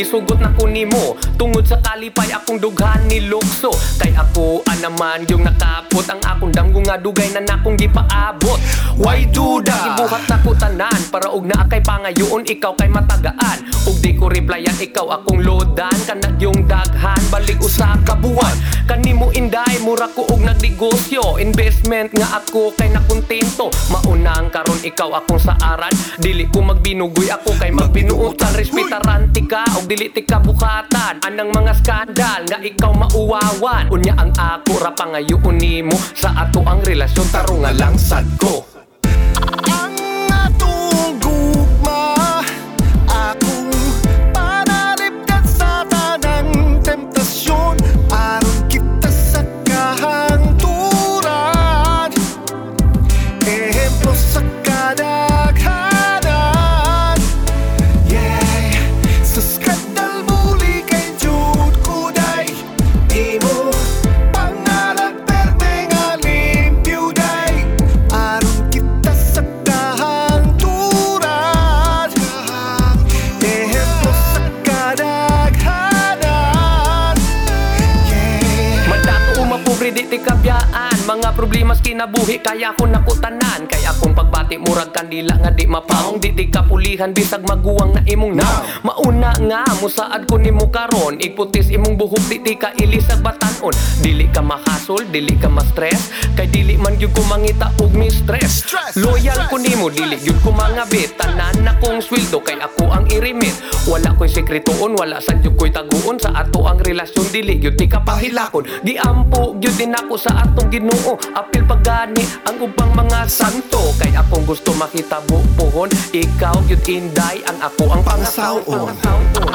gisugot na ko nimo tungod sa kalipay akong dughan ni Lukso. Kay ako anaman yung nakapot. Ang akong damgo nga dugay na nakong di paabot why duda ibuhat na ko tanan para og naa kay pangayoon ikaw kay matagaan ug di ko replyan ikaw akong lodan. Kanag yung daghan balik usa ka buwan. Kanimo inday mura ko og nagnegosyo investment nga ako kay nakontento. Maunang karon ikaw akong saaran dili ko magbinugoy ako kay magbinuutan respetaran ka og dili ti ka bukatan anang mga skandal nga ikaw mauwawan. Unya ang ako ra pangayoon nimo. Sa ato ang relasyon tarunga lang sad ko Mga problemas kinabuhi kaya ko nakutanan. Kaya akong pagbati murag kandila nga di mapahong. Di ti kapulihan bisag maguwang na imong na Mauna nga musaad ko nimo karon. Iputis imong buhok di ti ka ilisag batanon. Dili ka makasol, dili ka ma-stress. Kay dili man gyud ko mangita og mistress. Stress, Loyal ko nimo, dili gyud ko mga bit Tanan na kong sweldo kay ako ang irimit. Wala ko'y sekretoon, wala sa gyud ko'y taguon. Sa ato ang relasyon, dili gyud ti kapahilakon Di ampo gyud din ako sa atong Ginoo Apil pagani ang ubang mga santo. Kay akong gusto makita bupuhon Ikaw gyud inday. Ang ako ang Pangasaon. pangasaon. Ang